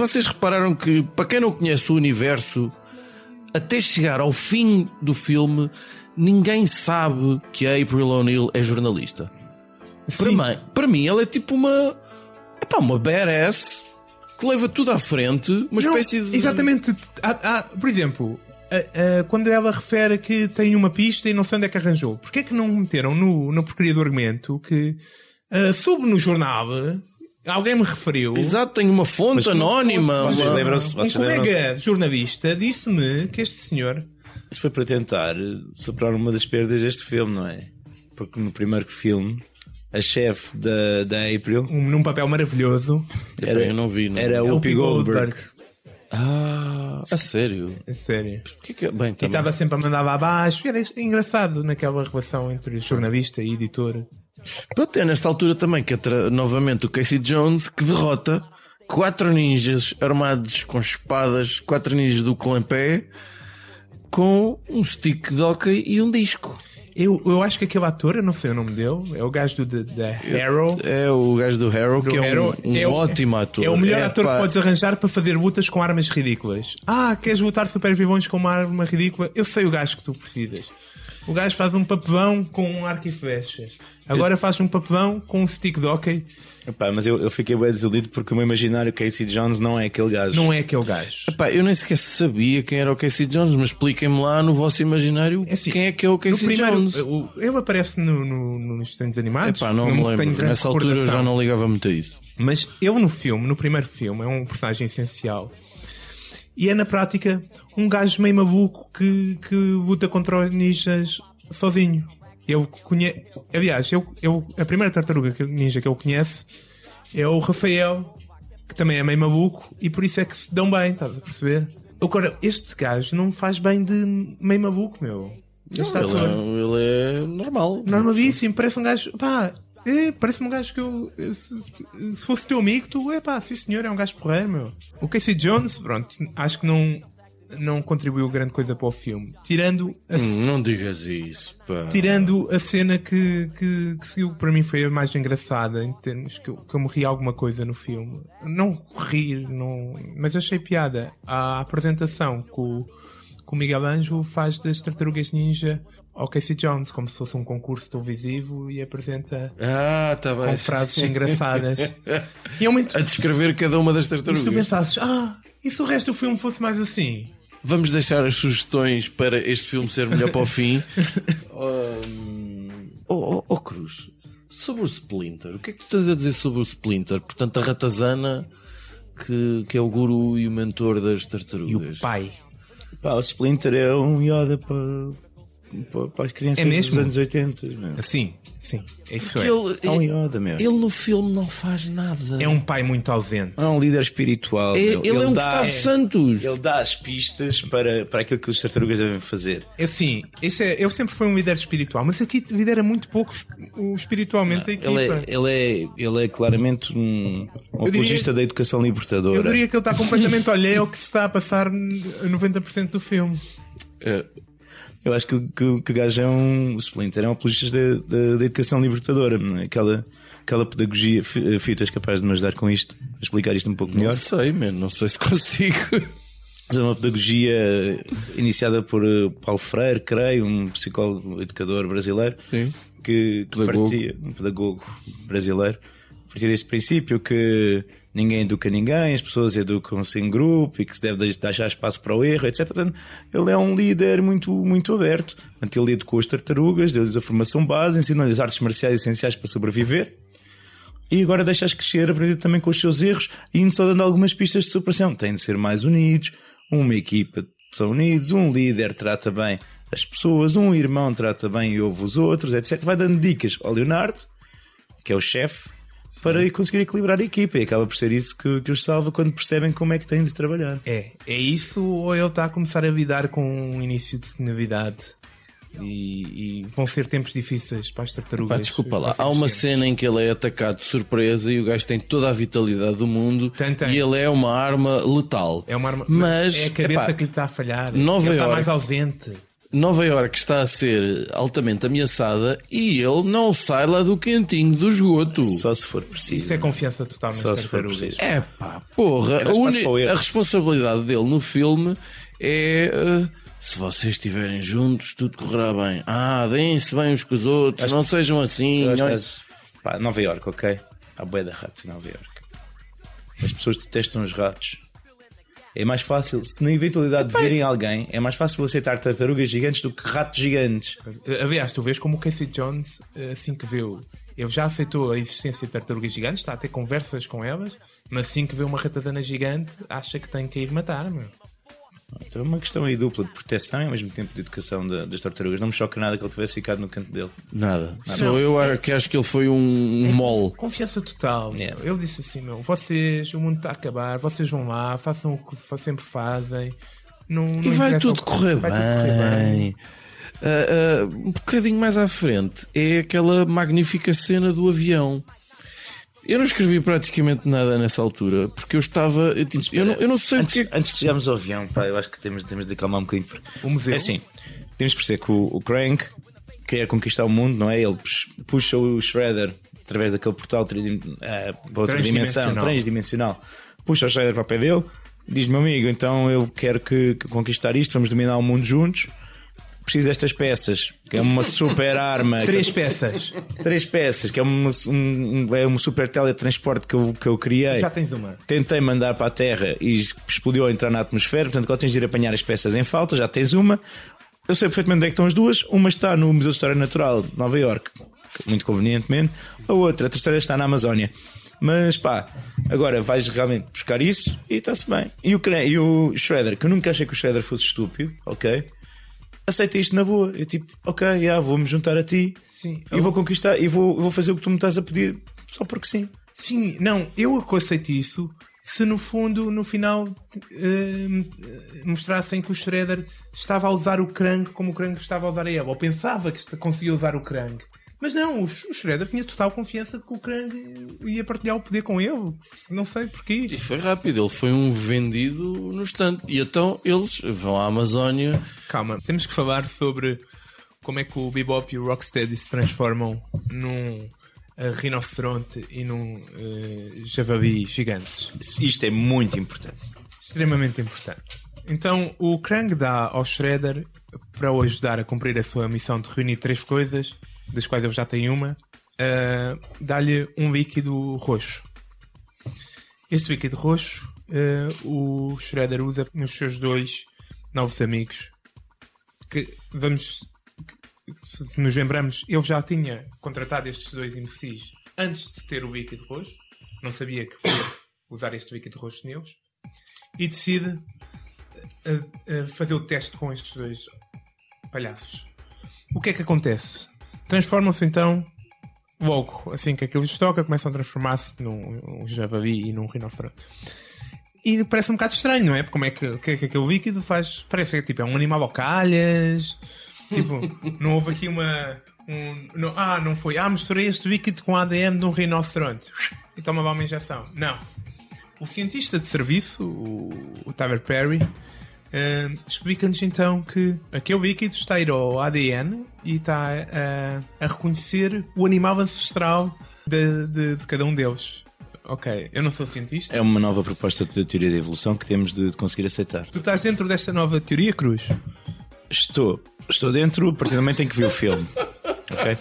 vocês repararam que, para quem não conhece o universo, até chegar ao fim do filme, ninguém sabe que a April O'Neil é jornalista. Para mim, para mim, ela é tipo uma. Epá, uma badass que leva tudo à frente, uma Não, espécie de. Exatamente. Há- há- por exemplo, a- a- quando ela refere que tem uma pista e não sei onde é que arranjou, porquê é que não meteram no, no porcaria do argumento que ah, soube no jornal, alguém me referiu. Exato, tem uma fonte Mas- anónima. Vocês uma- lembram-se? Um colega lembram-se? jornalista disse-me que este senhor Isso foi para tentar superar uma das perdas deste filme, não é? Porque no primeiro filme, a chefe da, da April um, num papel maravilhoso. Epá, eu não vi, não. era é o Whoopi Goldberg. Ah, a sério? É sério. Que... Bem, E estava sempre a mandar lá abaixo. Era engraçado naquela relação entre jornalista e editor. Pronto, é nesta altura também que entra novamente o Casey Jones que derrota quatro ninjas armados com espadas, quatro ninjas do clã pé, com um stick de hockey e um disco. Eu, eu acho que aquele ator, eu não sei o nome dele, é o gajo do, da Arrow. É o gajo do Harrow, que é um, um É o- ótimo ator. É o melhor ator pá, que podes arranjar para fazer lutas com armas ridículas. Ah, queres lutar super vilões com uma arma ridícula? Eu sei o gajo que tu precisas. O gajo faz um papelão com um arco e flechas. Agora faz um papelão com um stick de hockey. Epá, mas eu, eu fiquei bem desiludido porque o meu imaginário Casey Jones não é aquele gajo. Não é aquele gajo. Pá, eu nem sequer sabia quem era o Casey Jones, mas expliquem-me lá no vosso imaginário É assim, quem é que é o Casey primeiro, Jones. o- ele aparece no, no, no- nos desenhos animados. Epá, não, me tenho lembro. Nessa altura eu já não ligava muito a isso. Mas ele no filme, no primeiro filme, é um personagem essencial. E é na prática um gajo meio maluco que, que luta contra ninjas sozinho. Eu conhe... Aliás, eu, eu, a primeira tartaruga ninja que eu conheço é o Rafael, que também é meio maluco, e por isso é que se dão bem, estás a perceber? Agora, este gajo não faz bem de meio maluco, meu. Este Não, ele, é, ele é normal. Normalíssimo, parece um gajo. Pá, é, parece um gajo que eu. Se, se- se fosse teu amigo, tu. É pá, sim senhor, é um gajo porreiro, meu. O Casey Jones, pronto, acho que não, não contribuiu grande coisa para o filme. Tirando a, Hum, Não digas isso, pá. tirando a cena que, que, que seguiu para mim foi a mais engraçada, em termos que eu, que eu me ri alguma coisa no filme. Não rir, não, mas achei piada. A apresentação que o, que o Miguel Ângelo faz das tartarugas ninja ao Casey Jones, como se fosse um concurso televisivo e apresenta Ah, tá bem. com frases engraçadas. E é muito. A descrever cada uma das E se tu tartarugas. pensasses, ah, e se o resto do filme fosse mais assim? Vamos deixar as sugestões para este filme ser melhor para o fim. Hum, Oh, oh, oh, Cruz, sobre o Splinter, o que é que tu tens a dizer sobre o Splinter? Portanto, a ratazana que, que é o guru e o mentor das E tartarugas. o pai. Pá, o Splinter é um Yoda para, para, as crianças É mesmo? dos anos 80. Meu. Assim, sim, é isso Porque é. ele, É um Yoda, meu. ele no filme não faz nada. É um pai muito ausente. É um líder espiritual. É- meu. ele, é um dá, Gustavo Santos. Ele dá as pistas para, para aquilo que os tartarugas devem fazer. É Assim, esse é, ele sempre foi um líder espiritual, mas aqui lidera muito pouco espiritualmente a equipa. Ele é, ele, é, ele é claramente um, um diria- apologista da educação libertadora. Eu diria que ele está completamente alheio ao que se está a passar a 90% do filme. É, Eu acho que, que, que o gajo é um. O Splinter é um apologista da, educação libertadora. é? Aquela, aquela pedagogia. Fi- Fito, és capaz de me ajudar com isto? A explicar isto um pouco melhor? não sei, man, não sei se consigo. É uma pedagogia iniciada por eh, Paulo Freire, creio, um psicólogo educador brasileiro. Sim. Que, que Pedagogo. partia, um pedagogo brasileiro, partia deste princípio que ninguém educa ninguém, as pessoas educam-se em grupo e que se deve deix- deixar espaço para o erro, etc. Portanto, ele é um líder muito, muito aberto. Portanto, ele educou as tartarugas, deu-lhes a formação base, ensinou-lhes artes marciais essenciais para sobreviver. E agora deixa-as crescer, aprender também com os seus erros e indo só dando algumas pistas de superação. Têm de ser mais unidos, uma equipa são unidos, um líder trata bem as pessoas, um irmão trata bem e ouve os outros, etc. Vai dando dicas ao Leonardo, que é o chefe, para conseguir equilibrar a equipa. E acaba por ser isso que, que os salva quando percebem como é que têm de trabalhar. É, é isso ou ele está a começar a lidar com um início de novidade e, e vão ser tempos difíceis para as tartarugas. Pá, desculpa lá, há uma cena em que ele é atacado de surpresa e o gajo tem toda a vitalidade do mundo Tem, tem. e ele é uma arma letal. É uma arma, Mas, é a cabeça epá, que lhe está a falhar. Nova ele está mais ausente. Nova York está a ser altamente ameaçada e ele não sai lá do cantinho do esgoto. Só se for preciso. Isso é confiança total Só se for preciso. É pá, porra. A, uni- a responsabilidade dele no filme é. uh, se vocês estiverem juntos, tudo correrá bem. Ah, deem-se bem uns com os outros, não sejam assim. Acho que olha- estás- Pá, Nova York, ok? Há bué de ratos em Nova York. As pessoas detestam os ratos. É mais fácil, se na eventualidade de verem alguém, é mais fácil aceitar tartarugas gigantes do que ratos gigantes. Aliás, tu vês como o Casey Jones, assim que viu, ele já aceitou a existência de tartarugas gigantes, está a ter conversas com elas, mas assim que vê uma ratazana gigante, acha que tem que ir matar, meu. Então é uma questão aí dupla de proteção e ao mesmo tempo de educação da- das tartarugas. Não me choca nada que ele tivesse ficado no canto dele. Nada. Sou eu a- que acho que ele foi um, um mole. Confiança total. Yeah. Ele disse assim, meu, vocês, o mundo está a acabar, vocês vão lá, façam o que sempre fazem. Não, não E vai tudo correr vai tudo correr bem. Ah, ah, um bocadinho mais à frente é aquela magnífica cena do avião. Eu não escrevi praticamente nada nessa altura porque eu estava. Eu, tipo, eu, não, eu não sei Antes, porque. antes de chegarmos ao avião, pá, eu acho que temos, temos de acalmar um bocadinho. porque- O museu? É assim, temos de perceber que o, o Crank quer conquistar o mundo, não é? Ele pux- puxa o Shredder através daquele portal tridim- eh, para outra dimensão, transdimensional. Puxa o Shredder para o pé dele, diz: Meu amigo, então eu quero que, que conquistar isto, vamos dominar o mundo juntos. Preciso destas peças, que é uma super arma. Três peças. Três peças, que é um, um- é um super teletransporte que eu, que eu criei. Já tens uma. Tentei mandar para a Terra e explodiu ao entrar na atmosfera. Portanto, agora tens de ir apanhar as peças em falta. Já tens uma. Eu sei perfeitamente onde é que estão as duas. Uma está no Museu de História Natural de Nova York, muito convenientemente. A outra, a terceira, está na Amazónia. Mas pá, agora vais realmente buscar isso e está-se bem. E o, e o Shredder, que eu nunca achei que o Shredder fosse estúpido, ok? Aceita isto na boa. Eu tipo, ok, já, vou-me juntar a ti Sim. e vou conquistar e vou, vou fazer o que tu me estás a pedir só porque sim. Sim, não, eu aceito isso se no fundo, no final, eh, mostrassem que o Shredder estava a usar o Krang como o Krang estava a usar a ele, ou pensava que conseguia usar o Krang. Mas não, o Sh- o Shredder tinha total confiança de que o Krang ia partilhar o poder com ele. Não sei porquê. E foi rápido, ele foi um vendido no instante. E então eles vão à Amazónia. Calma, temos que falar sobre como é que o Bebop e o Rocksteady se transformam num eh, rinoceronte e num eh, javali gigantes. Isto é muito importante. extremamente importante. Então, o Krang dá ao Shredder para o ajudar a cumprir a sua missão de reunir três coisas, das quais ele já tem uma, ah, dá-lhe um líquido roxo. Este líquido roxo ah, o Shredder usa nos seus dois novos amigos. Que vamos. que, Se nos lembramos, ele já tinha contratado estes dois imbecis antes de ter o líquido roxo. Não sabia que podia usar este líquido roxo neles e decide eh, eh, fazer o teste com estes dois palhaços. O que é que acontece? Transformam-se então, logo assim que aquilo lhes toca, começam a transformar-se num, num javali e num rinoceronte. E parece um bocado estranho, não é? Porque Como é que, o que é que aquele líquido faz? Parece que tipo, é um animal ao calhas. Tipo, não houve aqui uma. um- não- ah, não foi. Ah, misturei este líquido com ADN de um rinoceronte. E toma lá uma injeção. Não. O cientista de serviço, o, o Tyler Perry, eh, explica-nos então que aquele líquido está a ir ao ADN e está eh, a reconhecer o animal ancestral de, de- de cada um deles. Ok, eu não sou cientista. É uma nova proposta de teoria da evolução que temos de, de conseguir aceitar. Tu estás dentro desta nova teoria, Cruz? Estou, estou dentro a partir do momento em que vi o filme. Ok?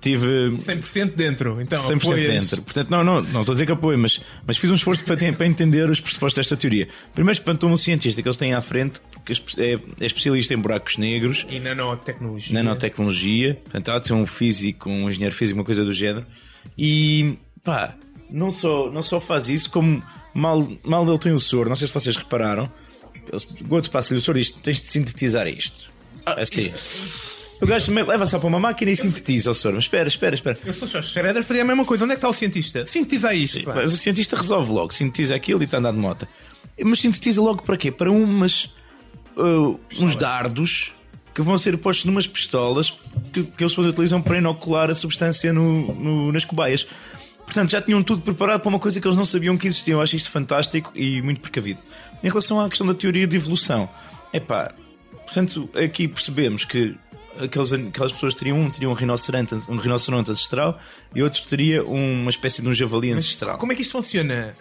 Tive 100% dentro, então 100% apoias. dentro. Portanto, não, não, não estou a dizer que apoio, mas, mas fiz um esforço para, para entender os pressupostos desta teoria. Primeiro espantou-me um cientista que eles têm à frente, que é, é especialista em buracos negros, E nanotecnologia. nanotecnologia, portanto, há de ser um físico, um engenheiro físico, uma coisa do género. E pá, não só, não só faz isso, como mal, mal ele tem o soro, não sei se vocês repararam, Goto passa-lhe o soro e diz: tens de sintetizar isto. Assim. O gajo leva só para uma máquina e sintetiza o soro. Mas espera, espera, espera. Eu sou só Shredder fazia a mesma coisa. Onde é que está o cientista? Sintetiza isto. pá. Mas o cientista resolve logo, sintetiza aquilo e está a andar de moto. Mas sintetiza logo para quê? Para umas, uh, uns dardos que vão ser postos numas pistolas que, que eles utilizam para inocular a substância no, no- nas cobaias. Portanto, já tinham tudo preparado para uma coisa que eles não sabiam que existia. Eu acho isto fantástico e muito precavido. Em relação à questão da teoria de evolução, é pá, Portanto, aqui percebemos que aqueles, aquelas pessoas teriam um teria um rinoceronte, um rinoceronte ancestral e outros teria uma espécie de um javali ancestral. Como é que isto funciona?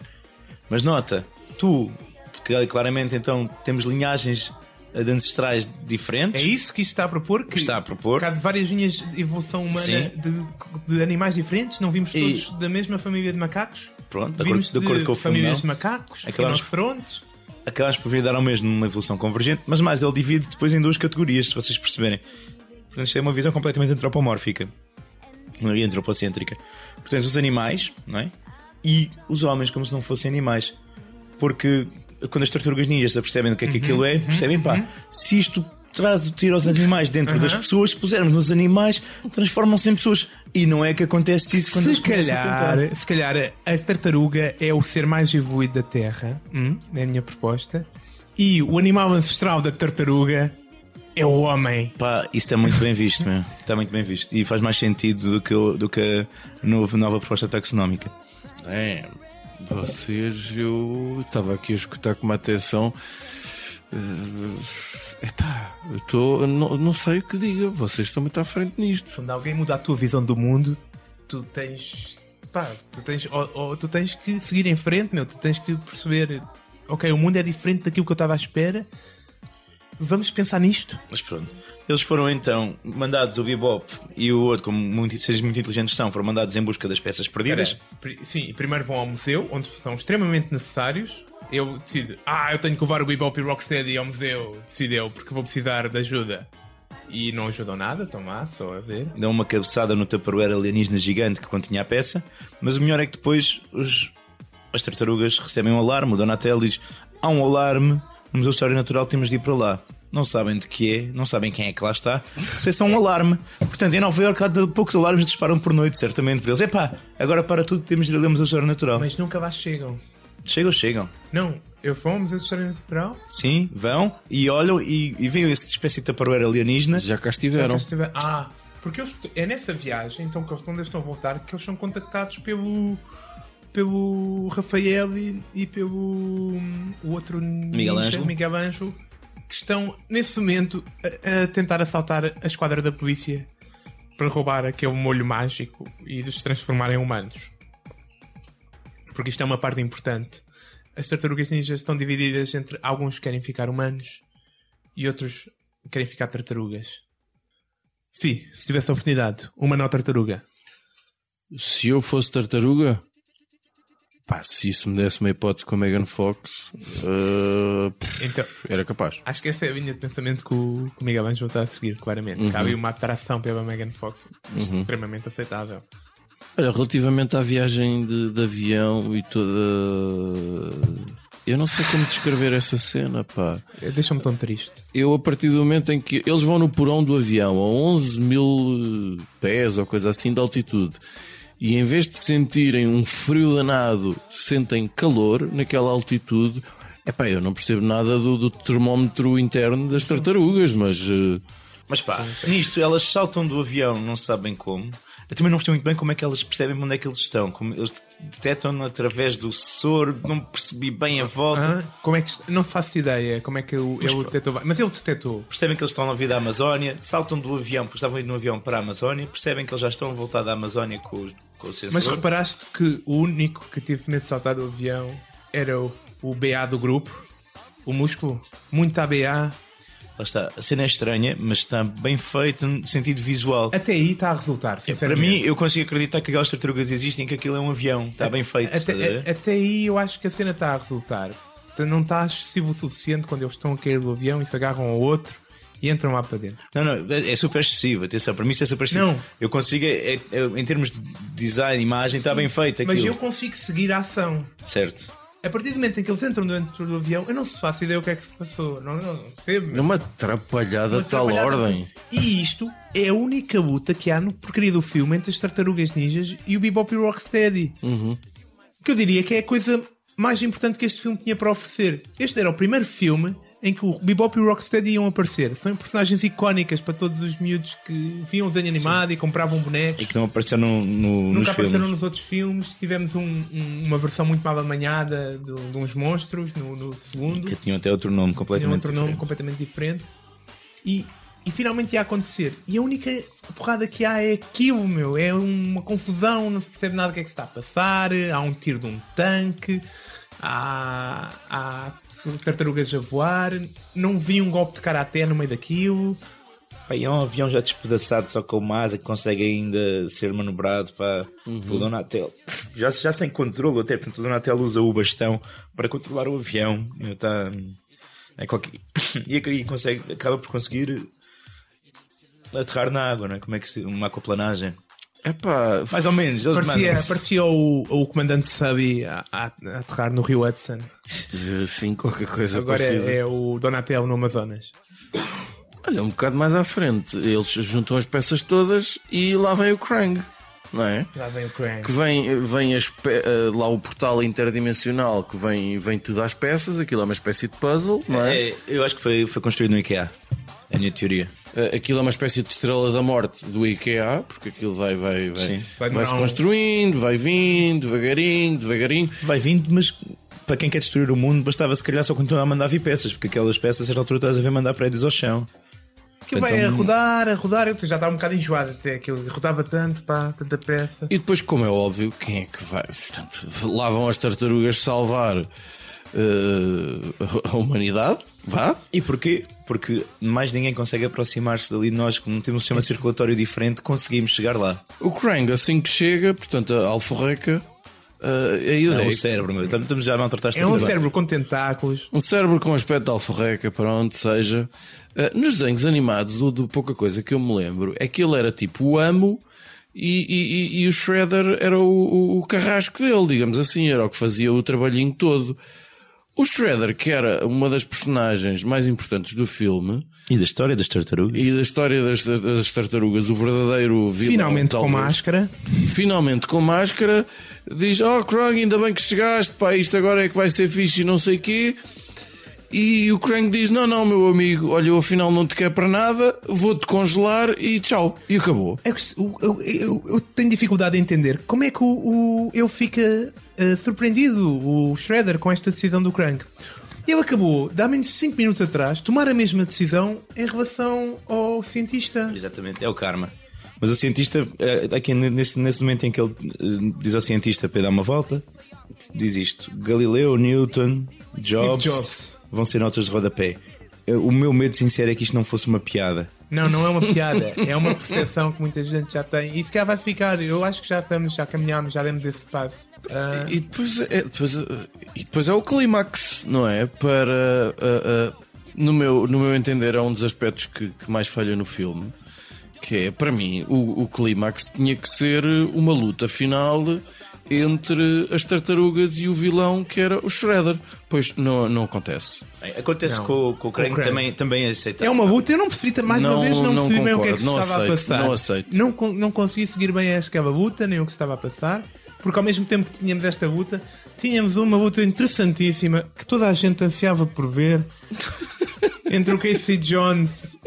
Mas nota, tu, porque claramente então temos linhagens de ancestrais diferentes. É isso que isto está a propor? Que está a propor. Há de várias linhas de evolução humana de, de, animais diferentes, não vimos todos e... da mesma família de macacos? Pronto, de vimos acordo, de acordo com o famílias de macacos, acabamos, rinocerontes. Acabamos por vir dar ao mesmo uma evolução convergente, mas mais ele divide depois em duas categorias, se vocês perceberem. Portanto, isto é uma visão completamente antropomórfica e antropocêntrica. Portanto, os animais, não é? E os homens, como se não fossem animais. Porque quando as tartarugas ninjas percebem o que é que uhum, aquilo é, uhum, percebem, pá, uhum. se isto traz o tiro aos animais dentro uhum. das pessoas, se pusermos nos animais, transformam-se em pessoas. E não é que acontece isso quando se eles calhar, a Se calhar a tartaruga é o ser mais evoluído da Terra, hum, é a minha proposta, e o animal ancestral da tartaruga é o homem. Pá, isso está muito bem visto, meu. Está muito bem visto. E faz mais sentido do que, do que a nova, nova proposta taxonómica. É, vocês, eu estava aqui a escutar com uma atenção. Uh, epá, eu tô, não, não sei o que diga, vocês estão muito à frente nisto. Quando alguém muda a tua visão do mundo, tu tens. Pá, tu tens, ou, ou, tu tens que seguir em frente, meu. Tu tens que perceber, ok, o mundo é diferente daquilo que eu estava à espera. Vamos pensar nisto. Mas pronto. Eles foram então mandados, o Bebop e o outro, como muito, seres muito inteligentes são, foram mandados em busca das peças perdidas. sim, primeiro vão ao museu, onde são extremamente necessários. Eu decido, ah, eu tenho que levar o Bebop e o Rocksteady ao museu, decideu, porque vou precisar de ajuda. E não ajudam nada, estão lá, só a ver. Dão uma cabeçada no Tupperware alienígena gigante que continha a peça, mas o melhor é que depois os, as tartarugas recebem um alarme, o Donatello diz: há um alarme no Museu História Natural, temos de ir para lá não sabem do que é, não sabem quem é que lá está. Isso é só um alarme. Portanto, em Nova Iorque há de poucos alarmes disparam por noite, certamente para eles. Epá, agora para tudo temos de ir a ler História Natural. Mas nunca lá chegam. Chegam, chegam. Não, eu vou ao Museu de História Natural? Sim, vão e olham e, e veem essa espécie de taparoeira alienígena. Já cá estiveram. Já cá estiver... Ah, porque eles, é nessa viagem, então, que quando eles estão a voltar, que eles são contactados pelo pelo Rafael e, e pelo hum, o outro Miguel Ângelo. Miguel Ângelo que estão, nesse momento, a, a tentar assaltar a esquadra da polícia para roubar aquele molho mágico e se transformar em humanos. Porque isto é uma parte importante. As tartarugas ninjas estão divididas entre alguns que querem ficar humanos e outros querem ficar tartarugas. Fi, se tivesse a oportunidade, uma não tartaruga. Se eu fosse tartaruga, Pá, se isso me desse uma hipótese com a Megan Fox, uh, então, era capaz. Acho que essa é a linha de pensamento que o, que o Miguel Anjo está a seguir, claramente. Uhum. Cabe uma atração pela Megan Fox uhum. extremamente aceitável. Olha, relativamente à viagem de, de, avião e toda. Eu não sei como descrever essa cena, pá. É, deixa-me tão triste. Eu, a partir do momento em que eles vão no porão do avião a 11 mil pés ou coisa assim de altitude e em vez de sentirem um frio danado, sentem calor naquela altitude. Epá, eu não percebo nada do, do termómetro interno das tartarugas, mas. Uh... Mas pá, nisto elas saltam do avião, não sabem como. Eu também não percebo muito bem como é que elas percebem onde é que eles estão. Como eles detectam através do soro, não percebi bem a volta. Ah, como é que não faço ideia como é que eu, ele detectou. Mas ele detectou. Percebem que eles estão na vida da Amazónia, saltam do avião, porque estavam indo no avião para a Amazónia, percebem que eles já estão a voltar da Amazónia com, Mas reparaste que o único que teve medo de saltar do avião era o, o BA do grupo, o músculo, muito ABA Lá está, a cena é estranha, mas está bem feita no sentido visual. Até aí está a resultar, é, Para mim, eu consigo acreditar que aquelas tartarugas existem que aquilo é um avião. Está bem feito. Até, até aí eu acho que a cena está a resultar. Não está excessivo o suficiente quando eles estão a cair do avião e se agarram ao outro e entram lá para dentro. Não, não, é, é super excessivo. Atenção, para mim isso é super excessivo. Não. Eu consigo, é, é, em termos de design, imagem, Sim, está bem feito. Mas eu consigo seguir a ação. Certo. A partir do momento em que eles entram dentro do avião, eu não faço ideia o que é que se passou. Não, não, não É uma atrapalhada de tal ordem. E isto é a única luta que há no porcaria do filme entre as tartarugas ninjas e o Bebop e o Rocksteady. Uhum. Que eu diria que é a coisa mais importante que este filme tinha para oferecer. Este era o primeiro filme em que o Bebop e o Rocksteady iam aparecer. São personagens icónicas para todos os miúdos que viam o desenho animado Sim. e compravam bonecos. E que não apareceram no, no, Nunca apareceram filmes. nos outros filmes. Tivemos um, um, uma versão muito mal amanhada de, de uns monstros no, no segundo. Que tinham até outro nome completamente outro diferente. nome completamente diferente. E, e finalmente ia acontecer. E a única porrada que há é aquilo, meu. É uma confusão, não se percebe nada do que é que se está a passar. Há um tiro de um tanque. Há, há tartarugas a voar. Não vi um golpe de karaté no meio daquilo. E é um avião já despedaçado, só com uma asa que consegue ainda ser manobrado para o Donatello. Já, já sem controle, até porque o Donatello usa o bastão para controlar o avião. Meu, tá, é qualquer... E aqui consegue, acaba por conseguir aterrar na água, não é? Como é que se. Uma aquaplanagem. Epá, Mais ou menos. Eles Parecia, parecia o, o comandante Subby a, a, a aterrar no Rio Hudson. assim, qualquer coisa Agora parecida. é, é o Donatello no Amazonas. Olha, um bocado mais à frente. Eles juntam as peças todas e lá vem o Krang, não é? Lá vem o Krang. Que vem, vem as eh, lá o portal interdimensional que vem, vem tudo às peças, aquilo é uma espécie de puzzle, não é? É, eu acho que foi, foi construído no IKEA. É a minha teoria. Eh, Aquilo é uma espécie de estrela da morte do IKEA, porque aquilo vai, vai, vai, Sim. Vai se construindo, vai vindo, devagarinho, devagarinho. Vai vindo, mas para quem quer destruir o mundo, bastava se calhar só continuar a mandar vir peças, porque aquelas peças, a certa altura, estás a ver mandar prédios ao chão. Que vai a Então- rodar, a rodar. Eu já estava um bocado enjoado até, que eu rodava tanto, pá, tanta peça. E depois, como é óbvio, quem é que vai? Portanto, lá vão as tartarugas salvar eh, a humanidade, vá. E porquê? Porque mais ninguém consegue aproximar-se dali de nós, como temos um sistema circulatório diferente, conseguimos chegar lá. O Krang, assim que chega, portanto, a alforreca, a É ideia o cérebro, meu. Estamos já a maltratar É um cérebro com tentáculos. Um cérebro com aspecto de alforreca, pronto, seja. Uh, nos desenhos animados, o de pouca coisa que eu me lembro é que ele era tipo o amo e, e- e- e o Shredder era o, o- o carrasco dele, digamos assim, era o que fazia o trabalhinho todo. O Shredder, que era uma das personagens mais importantes do filme E da história das tartarugas? e da história das, das tartarugas, o verdadeiro vilão, Finalmente com talvez máscara. finalmente com máscara, diz: Oh, Krang, ainda bem que chegaste, pá, isto agora é que vai ser fixe e não sei quê. E o Krang diz: Não, não, meu amigo, olha, eu afinal não te quero para nada, vou-te congelar e tchau. E acabou. É Eu, eu- eu- eu tenho dificuldade em entender como é que o, o- ele fica eh, surpreendido, o Shredder, com esta decisão do Krang. Ele acabou, de há menos de 5 minutos atrás, tomar a mesma decisão em relação ao cientista. Exatamente, é o karma. Mas o cientista, eh, aqui nesse, nesse momento em que ele eh, diz ao cientista para dar uma volta, diz isto: Galileu, Newton, Jobs, Jobs. vão ser notas de rodapé. O meu medo sincero é que isto não fosse uma piada. Não, não é uma piada, é uma percepção que muita gente já tem e se calhar vai ficar. Eu acho que já estamos, já caminhamos, já demos esse passo. Ah, E depois é, depois, é- e depois é o clímax, não é? Para. ah, ah, no, meu, no meu entender, é um dos aspectos que, que mais falha no filme. Que é, para mim, o, o clímax tinha que ser uma luta final entre as tartarugas e o vilão que era o Shredder. Pois não, não acontece. Bem, acontece Não. com, com o Krang, Krang. também, também é aceitável. É uma luta, eu não percebi, mais Não- uma vez, não, não percebi bem o que é que não estava aceito, a passar. não aceito. Não, não consegui seguir bem aquela luta, nem o que se estava a passar, porque ao mesmo tempo que tínhamos esta luta, tínhamos uma luta interessantíssima que toda a gente ansiava por ver entre o Casey Jones,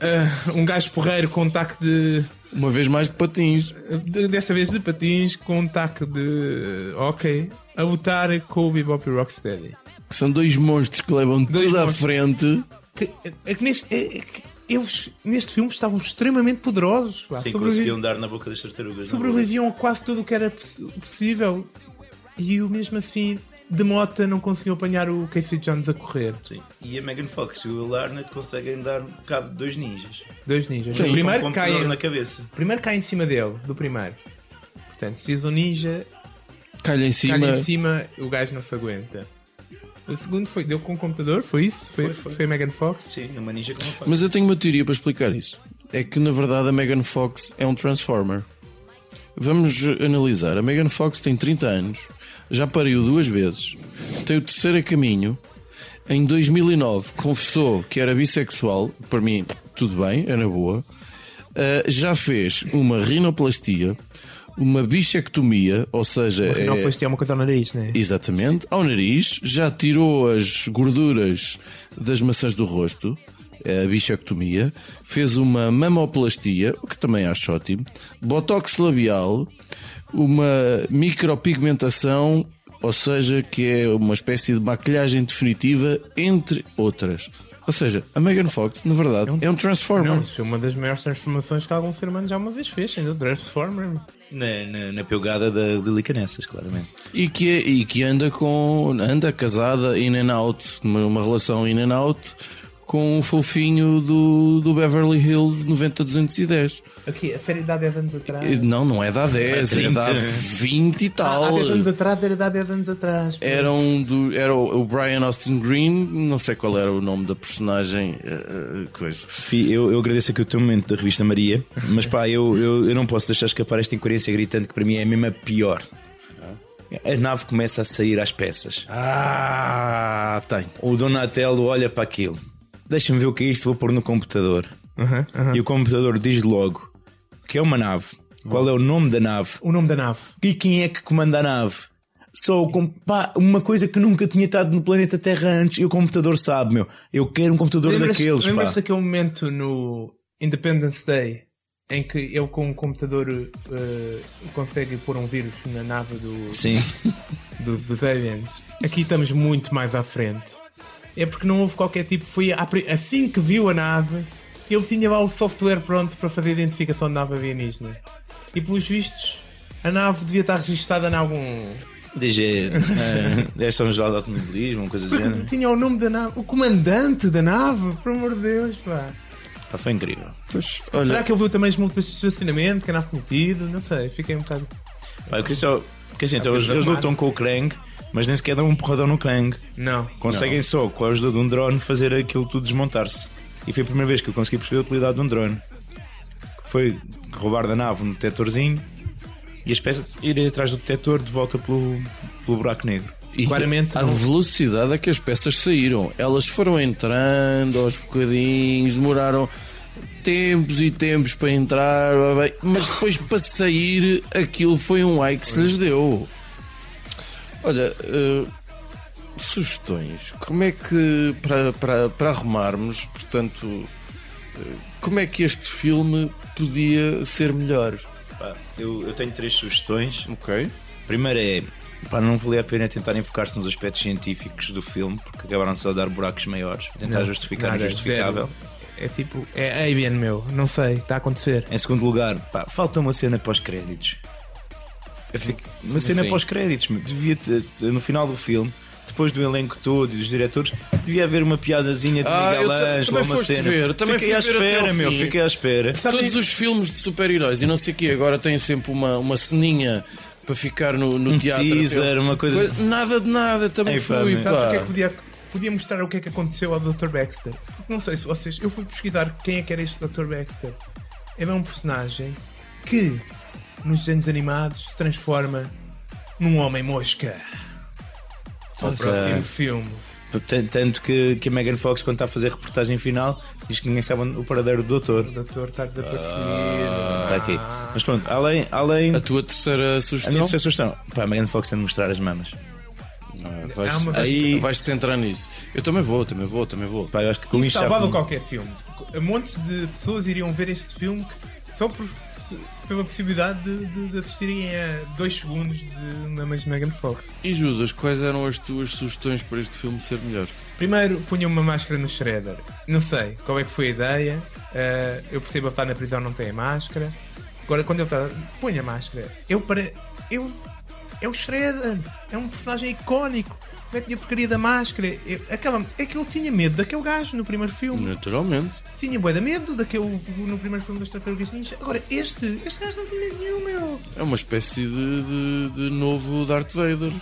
ah, um gajo porreiro com um taque de. Uma vez mais de patins. de- desta vez de patins, com um taque de. Ok, a lutar com o Bebop e o Rocksteady. Que são dois monstros que levam Dois tudo à monstros. frente. Que, é que neste, é- é que eles neste filme estavam extremamente poderosos. pá. Sim, conseguiam dar na boca das tartarugas. é? sobreviviam a quase tudo o que era poss- possível. E o mesmo assim, de mota, não conseguiam apanhar o Casey Jones a correr. Sim. E a Megan Fox e o Will Arnett conseguem dar cabo de dois ninjas. Dois ninjas. Sim. o primeiro um cai, na cabeça. primeiro cai em cima dele, do primeiro. Portanto, se diz um ninja, Calha em cima. cai em cima, o gajo não se aguenta. O segundo foi, deu com o computador, foi isso? Foi, Foi, foi. foi. a Megan Fox? Sim, uma ninja com uma faca. Mas eu tenho uma teoria para explicar isso. É que na verdade a Megan Fox é um Transformer. Vamos analisar. A Megan Fox tem 30 anos, já pariu duas vezes, tem o terceiro a caminho. Em 2009 confessou que era bissexual. Para mim, tudo bem, é na boa. Uh, já fez uma rinoplastia, uma bichectomia, ou seja, é- Não, foi é uma coisa ao nariz, né? Exatamente, ao nariz, já tirou as gorduras das maçãs do rosto, a bichectomia, fez uma mamoplastia, o que também acho ótimo, botox labial, uma micropigmentação, ou seja, que é uma espécie de maquilhagem definitiva, entre outras. Ou seja, a Megan Fox, na verdade, é um, Transformer. Não, isso é uma das maiores transformações que algum ser humano já uma vez fez, sendo o Transformer. Na, na, na pegada da Lily Canessas, claramente. E que, é- e que anda com. anda casada in and out, uma, uma relação in and out com o fofinho do, do Beverly Hills 90210. Aqui, a série de há 10 anos atrás. Não, não é da 10, é da 20 e Ah, tal. há 10 anos atrás era de há 10 anos atrás. pô. Era, um do, era o Brian Austin Green, não sei qual era o nome da personagem. eh, coisa. Fi, Eu, eu agradeço aqui o teu momento da revista Maria, mas pá, eu, eu, eu não posso deixar escapar esta incoerência gritante que para mim é mesmo a pior. A nave começa a sair às peças. Ah, tem. O Donatello olha para aquilo. Deixa-me ver o que é isto, vou pôr no computador. E o computador diz logo que é uma nave. Qual é o nome da nave? O nome da nave. E quem é que comanda a nave? Só o pá, uma coisa que nunca tinha estado no planeta Terra antes e o computador sabe, meu. Eu quero um computador daqueles, pá. lembras-te daquele momento no Independence Day em que ele com um computador eh, consegue pôr um vírus na nave do, Sim. dos, dos aliens? Aqui estamos muito mais à frente. É porque não houve qualquer tipo. Foi assim que viu a nave, ele tinha lá o software pronto para fazer a identificação de nave alienígena. E pelos vistos, a nave devia estar registada em algum. DG, uh, Direção Geral de Automobilismo, uma coisa do género. Tinha o nome da nave, o comandante da nave, por amor de Deus, pá. Pá, foi incrível. Pois, Será olha, que ele viu também as multas de estacionamento que a nave tido? Não sei, fiquei um bocado. Pá, eu queria só. Porque assim, então, eles, eles lutam com o Krang, mas nem sequer dão um porradão no Krang. Não. Conseguem só, com a ajuda de um drone, fazer aquilo tudo desmontar-se. E foi a primeira vez que eu consegui perceber a utilidade de um drone. Foi roubar da nave um detetorzinho e as peças irem atrás do detetor de volta pelo, pelo buraco negro. e claramente a não- velocidade a que as peças saíram. Elas foram entrando aos bocadinhos, demoraram tempos e tempos para entrar, mas depois para sair aquilo foi um ai que se lhes deu. Olha, eh, sugestões. Como é que para, para, para arrumarmos, portanto, eh, como é que este filme podia ser melhor? Pá, eu, eu tenho três sugestões. Ok. Primeiro é. Pá, não valia a pena tentar enfocar-se nos aspectos científicos do filme, porque acabaram só a dar buracos maiores. Tentar justificar o Nada, injustificável. zero. É tipo, é Alien, meu. Não sei, está a acontecer. Em segundo lugar, pá, falta uma cena pós-créditos. Fico- Uma cena Sim. pós-créditos. meu. Devia ter, no final do filme, depois do elenco todo e dos diretores, devia haver uma piadazinha de Ah, Miguel Ângelo, também uma foste cena. ver, também fiquei à espera, meu, fim. fiquei à espera. Todos os filmes de super-heróis e não sei o quê agora têm sempre uma, uma ceninha para ficar no, no teatro. teaser, Eu- uma coisa- Nada de nada, também Ei, pá, fui. meu. Sabes o que é Pá. que podia, podia mostrar o que é que aconteceu ao Dr. Baxter? Não sei se vocês. Eu fui pesquisar quem é que era este Dr. Baxter. Ele é um personagem que nos desenhos animados se transforma num homem mosca. Ao próximo filme. Tan- Tanto que, que a Megan Fox, quando está a fazer a reportagem final, diz que ninguém sabe o paradeiro do doutor. O doutor está desaparecido. Está aqui. Mas pronto, além. além A tua terceira a sugestão? minha terceira sugestão. Pá, a Megan Fox tem de mostrar as mamas. Ah, vais, aí vais-te centrar nisso. Eu também vou, também vou, também vou. Pá, eu acho que com Isso salvava fomos- qualquer filme. Montes de pessoas iriam ver este filme só por, pela possibilidade de, de- de assistirem a dois segundos de uma mais Megan Fox. E Judas, quais eram as tuas sugestões para este filme ser melhor? Primeiro, punha uma máscara no Shredder. Não sei qual é que foi a ideia. Eh, eu percebo ele estar na prisão, não tem a máscara. Agora, quando ele está. Põe a máscara. Eu para. Eu. É o Shredder. É um personagem icónico. Mete-lhe a porcaria da máscara. Eu, aquela, é que eu tinha medo daquele gajo no primeiro filme. Naturalmente. Tinha bué de medo daquele no primeiro filme das Tartarugas Ninja. Agora, este, este gajo não tinha medo nenhum, meu. É uma espécie de, de, de novo Darth Vader.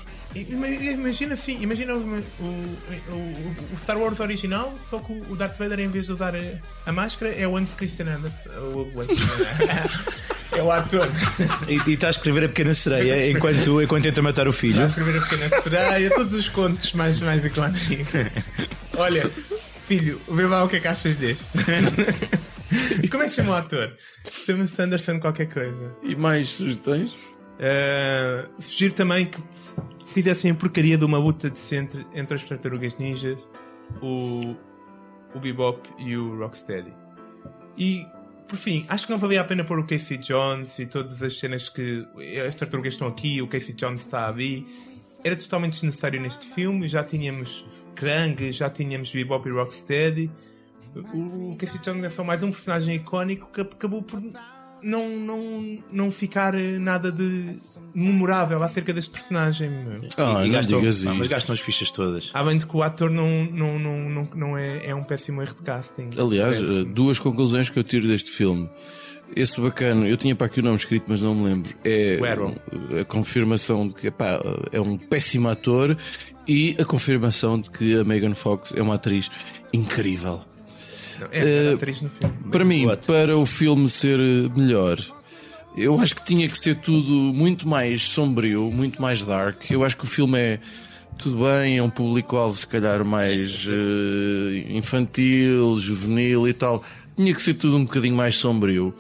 Ima- Imagina assim, imagina o, o, o- o Star Wars original, só que o Darth Vader, em vez de usar a, a máscara, é o Hans Christian Andersen. É o ator. E, e está a escrever a pequena sereia enquanto, enquanto tenta matar o filho. Vai escrever a pequena sereia, todos os contos mais, mais icónicos. Olha, filho, vê lá o que é que achas deste. Como é que chama o ator? Chama-se Anderson qualquer coisa. E mais sugestões? Uh, sugiro também que fizessem a porcaria de uma luta decente entre as tartarugas ninjas, o, o Bebop e o Rocksteady. E, por fim, acho que não valia a pena pôr o Casey Jones e todas as cenas que as tartarugas estão aqui, o Casey Jones está ali. Era totalmente desnecessário neste filme. Já tínhamos Krang, já tínhamos Bebop e Rocksteady. O, o Casey Jones é só mais um personagem icónico que acabou por não, não, não ficar nada de memorável acerca deste personagem. Ah, E não gastam- digas pá, mas gastam as fichas todas. Além de que o ator não, não, não, não, não é, é um péssimo erro de casting. Aliás, Péssimo. eh, duas conclusões que eu tiro deste filme. Esse bacana, eu tinha para aqui o nome escrito, mas não me lembro. É a confirmação de que epá, é um péssimo ator e a confirmação de que a Megan Fox é uma atriz incrível. É a melhor atriz no filme. Para mim, What? para o filme ser eh, melhor, eu acho que tinha que ser tudo muito mais sombrio, muito mais dark. Eu acho que o filme é tudo bem, é um público-alvo se calhar mais eh, infantil, juvenil e tal. Tinha que ser tudo um bocadinho mais sombrio.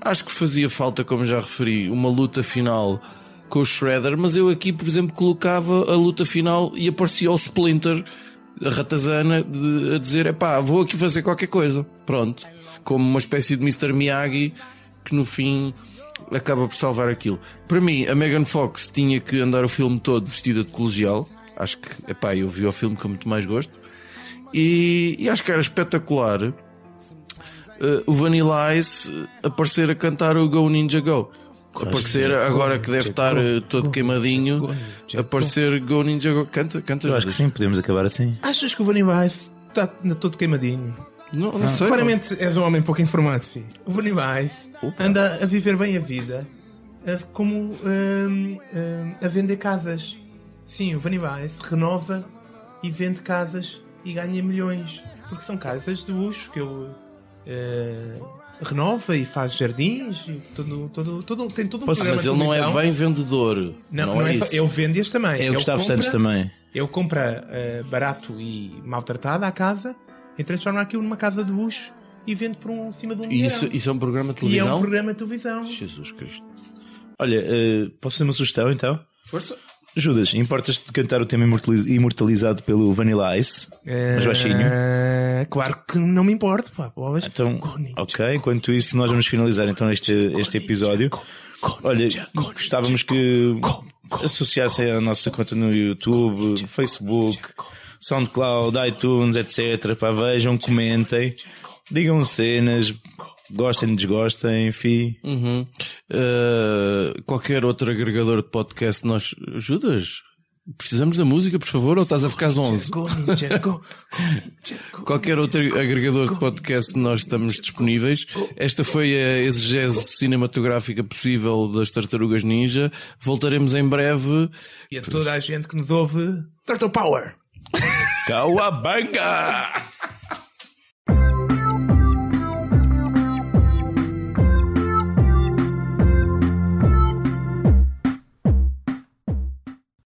Acho que fazia falta, como já referi, uma luta final com o Shredder, mas eu aqui, por exemplo, colocava a luta final e aparecia o Splinter ratazana de, a dizer: epá, vou aqui fazer qualquer coisa. Pronto. Como uma espécie de Mr. Miyagi que no fim acaba por salvar aquilo. Para mim, a Megan Fox tinha que andar o filme todo vestida de colegial. Acho que, epá, eu vi o filme com muito mais gosto. E, e acho que era espetacular eh, o Vanilla Ice eh, aparecer a cantar o Go Ninja Go. Aparecer agora que deve estar eh, todo queimadinho, aparecer Go Ninja Go. Canta, canta. Eu acho que sim, podemos acabar assim. Achas que o Vanilla Ice está todo queimadinho? Não, não sei. Claramente és um homem pouco informado, filho. O Vanilla Ice anda a viver bem a vida como hum, hum, a vender casas. Sim, o Vanilla Ice renova e vende casas e ganha milhões. Porque são casas de luxo que ele eh, renova e faz jardins e todo, todo, todo, tem todo um Posso- programa Mas ele não é televisão. bem vendedor. Não, Não, não é é isso. Ele vende-as também. É o Gustavo compra- Santos também. Ele compra eh, barato e maltratado a casa e transforma aquilo numa casa de luxo e vende por um cima de um E isso, isso é um programa de E é um televisão? programa de televisão. Jesus Cristo. Olha, eh, posso fazer uma sugestão então? Força. Judas, importas-te de cantar o tema imortaliz- imortalizado pelo Vanilla Ice? Mas baixinho. Eh, claro que não me importa, pá. bolas. Então, ok, enquanto isso, nós vamos finalizar então este, este episódio. Olha, gostávamos que associassem a nossa conta no YouTube, Facebook, SoundCloud, iTunes, etc. Pá, vejam, comentem, digam cenas, gostem, desgostem, enfim. Uhum. Uh, qualquer outro agregador de podcast nós ajudas? Precisamos da música, por favor, ou estás a ficar às 11? Go Ninja, go, go Ninja, go Qualquer outro agregador de podcast nós estamos disponíveis. Esta foi a exegese cinematográfica possível das Tartarugas Ninja. Voltaremos em breve. E a toda a gente que nos ouve, Turtle Power! Cauabanga!